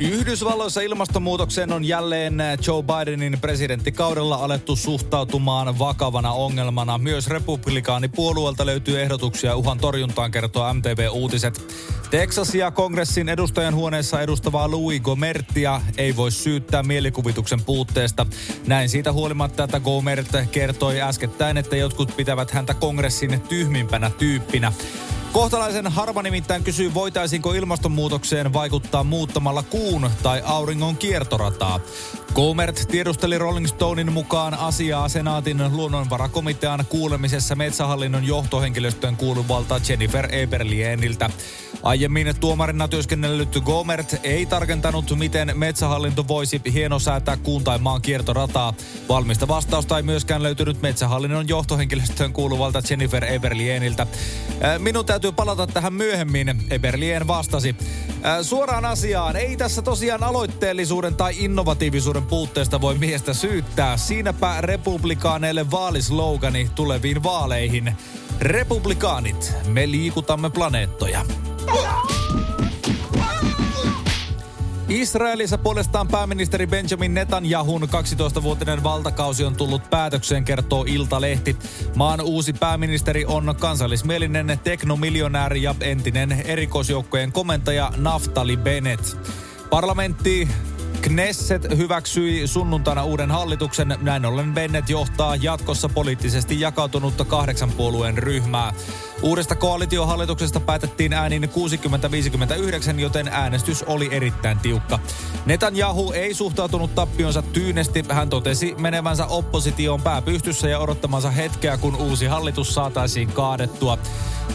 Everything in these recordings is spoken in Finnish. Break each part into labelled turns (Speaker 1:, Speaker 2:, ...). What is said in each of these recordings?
Speaker 1: Yhdysvalloissa ilmastonmuutokseen on jälleen Joe Bidenin presidenttikaudella alettu suhtautumaan vakavana ongelmana. Myös republikaanipuolueelta löytyy ehdotuksia uhan torjuntaan, kertoo MTV Uutiset. Texasia kongressin edustajan huoneessa edustavaa Louis Gomertia ei voi syyttää mielikuvituksen puutteesta. Näin siitä huolimatta, että Gomert kertoi äskettäin, että jotkut pitävät häntä kongressin tyhmimpänä tyyppinä. Kohtalaisen harva nimittäin kysyy, voitaisiinko ilmastonmuutokseen vaikuttaa muuttamalla kuun tai auringon kiertorataa. Gomert tiedusteli Rolling Stonein mukaan asiaa senaatin luonnonvarakomitean kuulemisessa metsähallinnon johtohenkilöstöön kuuluvalta Jennifer Eberlieniltä. Aiemmin tuomarina työskennellyt Gomert ei tarkentanut, miten metsähallinto voisi hienosäätää kuun tai maan kiertorataa. Valmista vastausta ei myöskään löytynyt metsähallinnon johtohenkilöstöön kuuluvalta Jennifer Eberlieniltä. Minun täytyy palata tähän myöhemmin, Eberlien vastasi. Suoraan asiaan, ei tässä tosiaan aloitteellisuuden tai innovatiivisuuden puutteesta voi miestä syyttää. Siinäpä republikaaneille vaalislogani tuleviin vaaleihin. Republikaanit, me liikutamme planeettoja. Israelissa puolestaan pääministeri Benjamin Netanyahun 12-vuotinen valtakausi on tullut päätökseen, kertoo Iltalehti. Maan uusi pääministeri on kansallismielinen teknomiljonääri ja entinen erikoisjoukkojen komentaja Naftali Bennett. Parlamentti Knesset hyväksyi sunnuntaina uuden hallituksen. Näin ollen Bennett johtaa jatkossa poliittisesti jakautunutta kahdeksan puolueen ryhmää. Uudesta koalitiohallituksesta päätettiin äänin 60-59, joten äänestys oli erittäin tiukka. Netanyahu ei suhtautunut tappionsa tyynesti. Hän totesi menevänsä oppositioon pääpystyssä ja odottamansa hetkeä, kun uusi hallitus saataisiin kaadettua.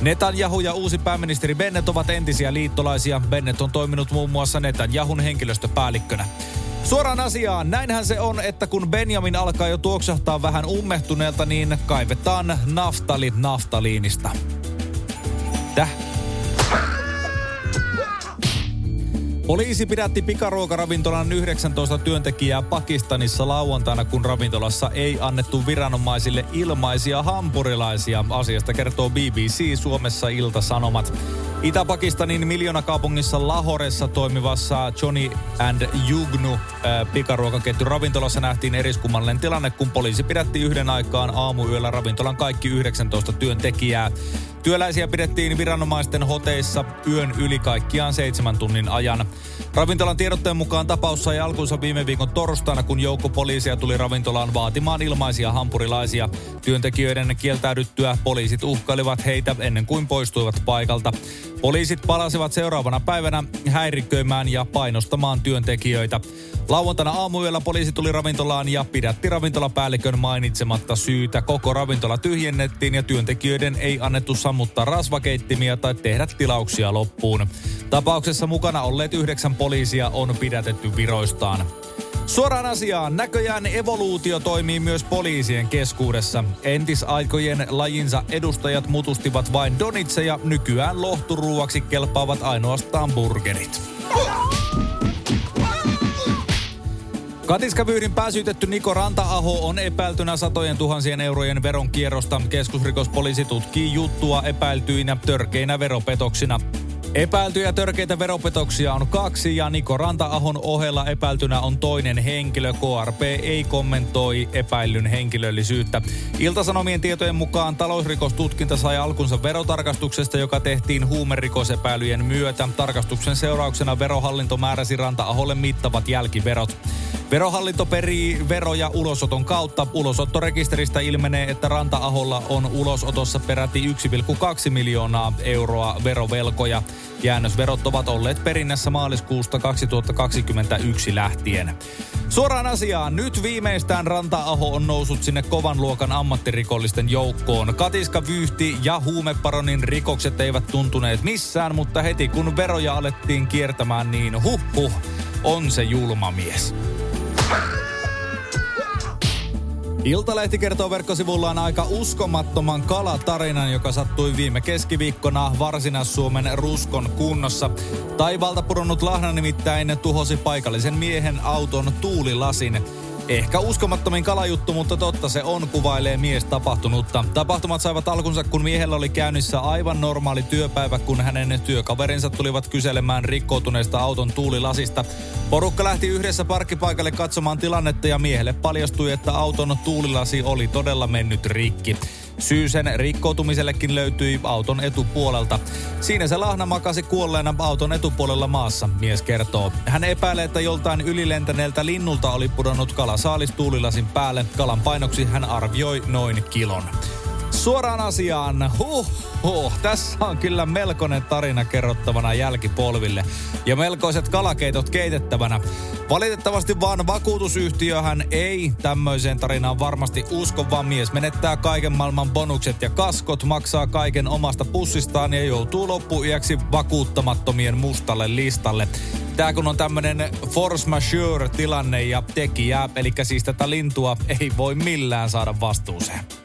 Speaker 1: Netanyahu ja uusi pääministeri Bennett ovat entisiä liittolaisia. Bennett on toiminut muun muassa Netanyahun henkilöstöpäällikkönä. Suoraan asiaan, näinhän se on, että kun Benjamin alkaa jo tuoksahtaa vähän ummehtuneelta, niin kaivetaan naftali naftaliinista. Täh? Poliisi pidätti pikaruokaravintolan 19 työntekijää Pakistanissa lauantaina, kun ravintolassa ei annettu viranomaisille ilmaisia hampurilaisia. Asiasta kertoo BBC Suomessa Ilta-Sanomat. Itä-Pakistanin miljoonakaupungissa Lahoressa toimivassa Johnny and Jugnu äh, pikaruokaketju ravintolassa nähtiin eriskummallinen tilanne, kun poliisi pidätti yhden aikaan aamuyöllä ravintolan kaikki 19 työntekijää. Työläisiä pidettiin viranomaisten hoteissa yön yli kaikkiaan seitsemän tunnin ajan. Ravintolan tiedotteen mukaan tapaus sai alkunsa viime viikon torstaina, kun joukko poliisia tuli ravintolaan vaatimaan ilmaisia hampurilaisia. Työntekijöiden kieltäydyttyä poliisit uhkailivat heitä ennen kuin poistuivat paikalta. Poliisit palasivat seuraavana päivänä häiriköimään ja painostamaan työntekijöitä. Lauantaina aamuyöllä poliisi tuli ravintolaan ja pidätti ravintolapäällikön mainitsematta syytä. Koko ravintola tyhjennettiin ja työntekijöiden ei annettu sammuttaa rasvakeittimiä tai tehdä tilauksia loppuun. Tapauksessa mukana olleet yhdeksän poliisia on pidätetty viroistaan. Suoraan asiaan, näköjään evoluutio toimii myös poliisien keskuudessa. Entisaikojen lajinsa edustajat mutustivat vain donitseja, nykyään lohturuuaksi kelpaavat ainoastaan burgerit. Katiskavyyhdin pääsyytetty Niko Ranta-aho on epäiltynä satojen tuhansien eurojen veronkierrosta. Keskusrikospoliisi tutkii juttua epäiltyinä törkeinä veropetoksina. Epäiltyjä törkeitä veropetoksia on kaksi ja Niko Ranta-ahon ohella epäiltynä on toinen henkilö. KRP ei kommentoi epäillyn henkilöllisyyttä. Iltasanomien tietojen mukaan talousrikostutkinta sai alkunsa verotarkastuksesta, joka tehtiin huumerikosepäilyjen myötä. Tarkastuksen seurauksena verohallinto määräsi Ranta-aholle mittavat jälkiverot. Verohallinto perii veroja ulosoton kautta. Ulosottorekisteristä ilmenee, että Ranta-aholla on ulosotossa peräti 1,2 miljoonaa euroa verovelkoja. Jäännösverot ovat olleet perinnässä maaliskuusta 2021 lähtien. Suoraan asiaan. Nyt viimeistään Ranta-aho on noussut sinne kovan luokan ammattirikollisten joukkoon. Katiska Vyyhti ja huumeparonin rikokset eivät tuntuneet missään, mutta heti kun veroja alettiin kiertämään, niin huh huh, on se julma mies. Iltalehti kertoo verkkosivullaan aika uskomattoman kalatarinan, joka sattui viime keskiviikkona Varsinais-Suomen Ruskon kunnossa. Taivalta pudonnut lahna nimittäin tuhosi paikallisen miehen auton tuulilasin. Ehkä uskomattomin kalajuttu, mutta totta se on, kuvailee mies tapahtunutta. Tapahtumat saivat alkunsa, kun miehellä oli käynnissä aivan normaali työpäivä, kun hänen työkaverinsa tulivat kyselemään rikkoutuneesta auton tuulilasista. Porukka lähti yhdessä parkkipaikalle katsomaan tilannetta ja miehelle paljastui, että auton tuulilasi oli todella mennyt rikki. Syy sen rikkoutumisellekin löytyi auton etupuolelta. Siinä se lahna makasi kuolleena auton etupuolella maassa, mies kertoo. Hän epäilee, että joltain ylilentäneeltä linnulta oli pudonnut kala saalistuulilasin päälle. Kalan painoksi hän arvioi noin kilon. Suoraan asiaan. Huh, huh. Tässä on kyllä melkoinen tarina kerrottavana jälkipolville. Ja melkoiset kalakeitot keitettävänä. Valitettavasti vaan vakuutusyhtiöhän ei tämmöiseen tarinaan varmasti usko, vaan mies menettää kaiken maailman bonukset ja kaskot, maksaa kaiken omasta pussistaan ja joutuu loppuyäksi vakuuttamattomien mustalle listalle. Tää kun on tämmönen force majeure tilanne ja tekijä, eli siis tätä lintua ei voi millään saada vastuuseen.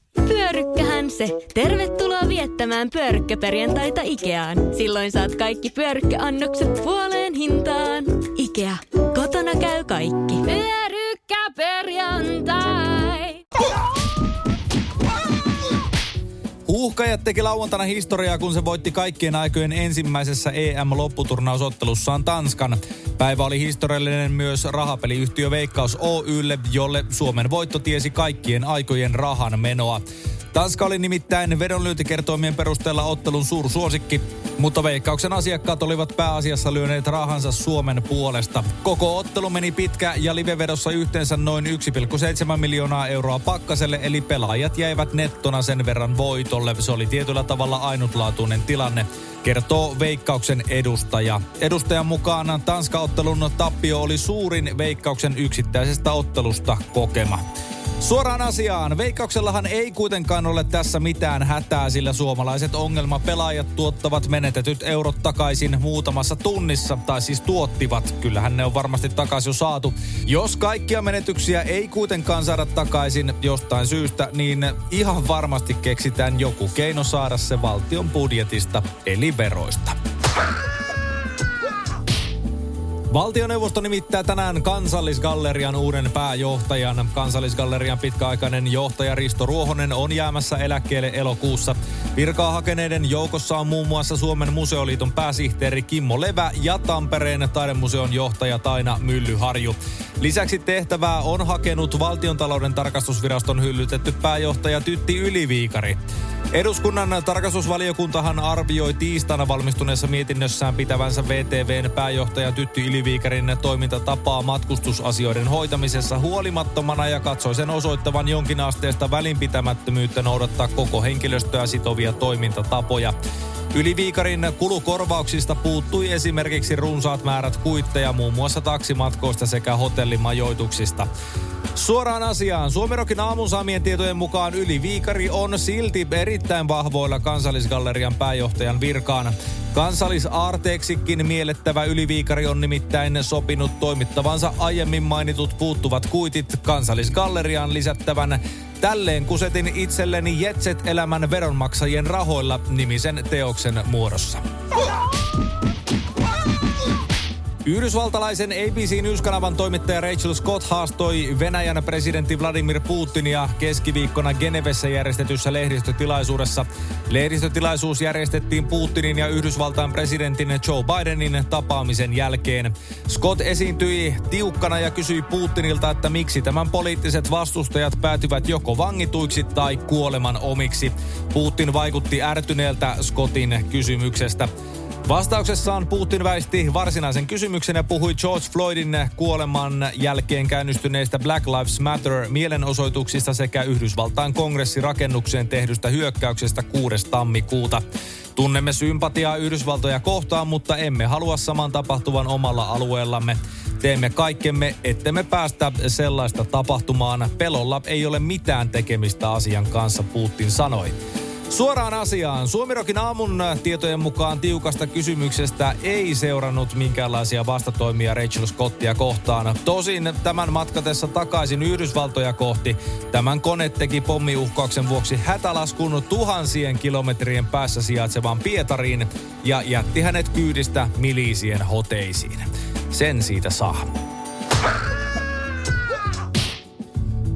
Speaker 2: Pyörykkähän se. Tervetuloa viettämään pyörykkäperjantaita Ikeaan. Silloin saat kaikki pyörykkäannokset puoleen hintaan.
Speaker 1: Huuhkajat teki lauantaina historiaa, kun se voitti kaikkien aikojen ensimmäisessä EM-lopputurnausottelussaan Tanskan. Päivä oli historiallinen myös rahapeliyhtiö Veikkaus Oylle, jolle Suomen voitto tiesi kaikkien aikojen rahan menoa. Tanska oli nimittäin vedonlyöntikertoimien perusteella ottelun suursuosikki, mutta veikkauksen asiakkaat olivat pääasiassa lyöneet rahansa Suomen puolesta. Koko ottelu meni pitkä ja livevedossa yhteensä noin 1,7 miljoonaa euroa pakkaselle, eli pelaajat jäivät nettona sen verran voitolle. Se oli tietyllä tavalla ainutlaatuinen tilanne, kertoo veikkauksen edustaja. Edustajan mukaan Tanska-ottelun tappio oli suurin veikkauksen yksittäisestä ottelusta kokema. Suoraan asiaan. Veikkauksellahan ei kuitenkaan ole tässä mitään hätää, sillä suomalaiset ongelmapelaajat tuottavat menetetyt eurot takaisin muutamassa tunnissa, tai siis tuottivat. Kyllähän ne on varmasti takaisin jo saatu. Jos kaikkia menetyksiä ei kuitenkaan saada takaisin jostain syystä, niin ihan varmasti keksitään joku keino saada se valtion budjetista, eli veroista. Valtioneuvosto nimittää tänään Kansallisgallerian uuden pääjohtajan. Kansallisgallerian pitkäaikainen johtaja Risto Ruohonen on jäämässä eläkkeelle elokuussa. Virkaa hakeneiden joukossa on muun muassa Suomen museoliiton pääsihteeri Kimmo Levä ja Tampereen taidemuseon johtaja Taina Myllyharju. Lisäksi tehtävää on hakenut valtiontalouden tarkastusviraston hyllytetty pääjohtaja Tytti Yliviikari. Eduskunnan tarkastusvaliokuntahan arvioi tiistaina valmistuneessa mietinnössään pitävänsä VTVn pääjohtaja Tytti Yliviikarin toimintatapaa matkustusasioiden hoitamisessa huolimattomana ja katsoi sen osoittavan jonkinasteesta välinpitämättömyyttä noudattaa koko henkilöstöä sitovia toimintatapoja. Yliviikarin kulukorvauksista puuttui esimerkiksi runsaat määrät kuitteja muun muassa taksimatkoista sekä hotellimajoituksista. Suoraan asiaan. Suomerokin aamun saamien tietojen mukaan Yli Viikari on silti erittäin vahvoilla kansallisgallerian pääjohtajan virkaan. Kansallisaarteeksikin miellettävä Yliviikari on nimittäin sopinut toimittavansa aiemmin mainitut puuttuvat kuitit kansallisgalleriaan lisättävän Tälleen kusetin itselleni Jetset-elämän veronmaksajien rahoilla nimisen teoksen muodossa. Yhdysvaltalaisen ABC News-kanavan toimittaja Rachel Scott haastoi Venäjän presidentti Vladimir Putinia keskiviikkona Genevessä järjestetyssä lehdistötilaisuudessa. Lehdistötilaisuus järjestettiin Putinin ja Yhdysvaltain presidentin Joe Bidenin tapaamisen jälkeen. Scott esiintyi tiukkana ja kysyi Putinilta, että miksi tämän poliittiset vastustajat päätyvät joko vangituiksi tai kuoleman omiksi. Putin vaikutti ärtyneeltä Scottin kysymyksestä. Vastauksessaan Putin väisti varsinaisen kysymyksen ja puhui George Floydin kuoleman jälkeen käynnistyneistä Black Lives Matter mielenosoituksista sekä Yhdysvaltain kongressirakennukseen tehdystä hyökkäyksestä 6. tammikuuta. Tunnemme sympatiaa Yhdysvaltoja kohtaan, mutta emme halua saman tapahtuvan omalla alueellamme. Teemme kaikkemme, ettemme päästä sellaista tapahtumaan. Pelolla ei ole mitään tekemistä asian kanssa, Putin sanoi. Suoraan asiaan. Suomirokin aamun tietojen mukaan tiukasta kysymyksestä ei seurannut minkäänlaisia vastatoimia Rachel Scottia kohtaan. Tosin tämän matkatessa takaisin Yhdysvaltoja kohti tämän kone teki pommiuhkauksen vuoksi hätälaskun tuhansien kilometrien päässä sijaitsevaan Pietariin ja jätti hänet kyydistä milisien hoteisiin. Sen siitä saa.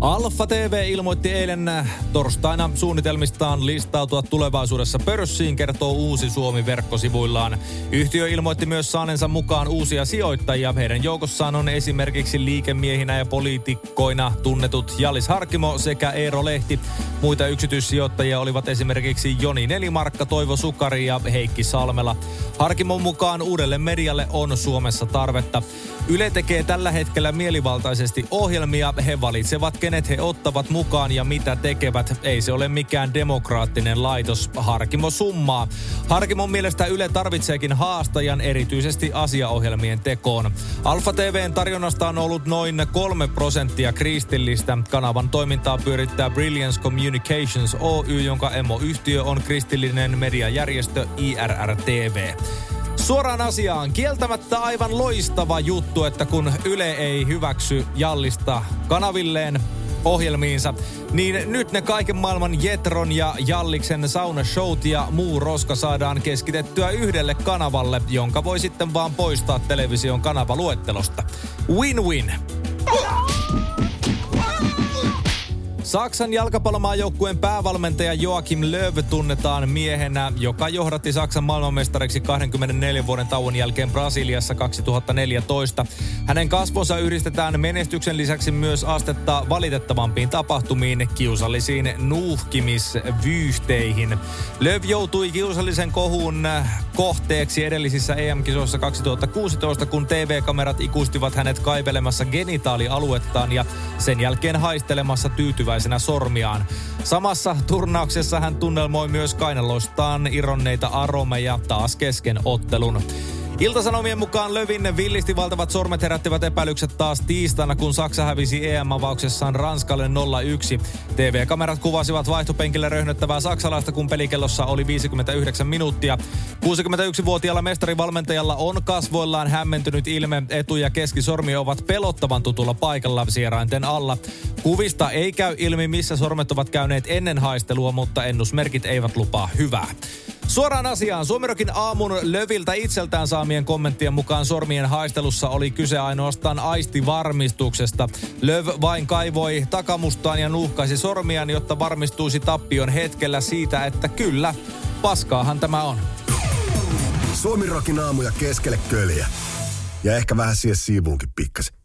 Speaker 1: Alfa TV ilmoitti eilen torstaina suunnitelmistaan listautua tulevaisuudessa pörssiin, kertoo Uusi Suomi verkkosivuillaan. Yhtiö ilmoitti myös saanensa mukaan uusia sijoittajia. Heidän joukossaan on esimerkiksi liikemiehinä ja poliitikkoina tunnetut Jalis Harkimo sekä Eero Lehti. Muita yksityissijoittajia olivat esimerkiksi Joni Nelimarkka, Toivo Sukari ja Heikki Salmela. Harkimon mukaan uudelle medialle on Suomessa tarvetta. Yle tekee tällä hetkellä mielivaltaisesti ohjelmia. He valitsevat, kenet he ottavat mukaan ja mitä tekevät. Ei se ole mikään demokraattinen laitos. Harkimo summaa. Harkimon mielestä Yle tarvitseekin haastajan erityisesti asiaohjelmien tekoon. Alfa TVn tarjonnasta on ollut noin kolme prosenttia kristillistä. Kanavan toimintaa pyörittää Brilliance Communications Oy, jonka emoyhtiö on kristillinen mediajärjestö IRRTV. Suoraan asiaan. Kieltämättä aivan loistava juttu, että kun Yle ei hyväksy Jallista kanavilleen ohjelmiinsa, niin nyt ne kaiken maailman Jetron ja Jalliksen saunashowt ja muu roska saadaan keskitettyä yhdelle kanavalle, jonka voi sitten vaan poistaa television kanavaluettelosta. Win-win. Saksan jalkapallomaajoukkueen päävalmentaja Joachim Löw tunnetaan miehenä, joka johdatti Saksan maailmanmestariksi 24 vuoden tauon jälkeen Brasiliassa 2014. Hänen kasvonsa yhdistetään menestyksen lisäksi myös astetta valitettavampiin tapahtumiin, kiusallisiin nuuhkimisvyyhteihin. Löw joutui kiusallisen kohun kohteeksi edellisissä EM-kisoissa 2016, kun TV-kamerat ikustivat hänet kaivelemassa genitaalialuettaan ja sen jälkeen haistelemassa tyytyväisenä ensimmäisenä sormiaan. Samassa turnauksessa hän tunnelmoi myös kainaloistaan ironneita aromeja taas kesken ottelun. Iltasanomien mukaan Lövin villisti valtavat sormet herättivät epäilykset taas tiistaina, kun Saksa hävisi EM-avauksessaan Ranskalle 0-1. TV-kamerat kuvasivat vaihtopenkille röhnöttävää saksalaista, kun pelikellossa oli 59 minuuttia. 61-vuotiaalla mestarivalmentajalla on kasvoillaan hämmentynyt ilme. Etu- ja keskisormi ovat pelottavan tutulla paikalla sierainten alla. Kuvista ei käy ilmi, missä sormet ovat käyneet ennen haistelua, mutta ennusmerkit eivät lupaa hyvää. Suoraan asiaan. Suomirokin aamun Löviltä itseltään saamien kommenttien mukaan sormien haistelussa oli kyse ainoastaan aistivarmistuksesta. Löv vain kaivoi takamustaan ja nuhkaisi sormiaan, jotta varmistuisi tappion hetkellä siitä, että kyllä, paskaahan tämä on.
Speaker 3: Suomirokin aamuja keskelle köljä. Ja ehkä vähän siihen siivuunkin pikkasen.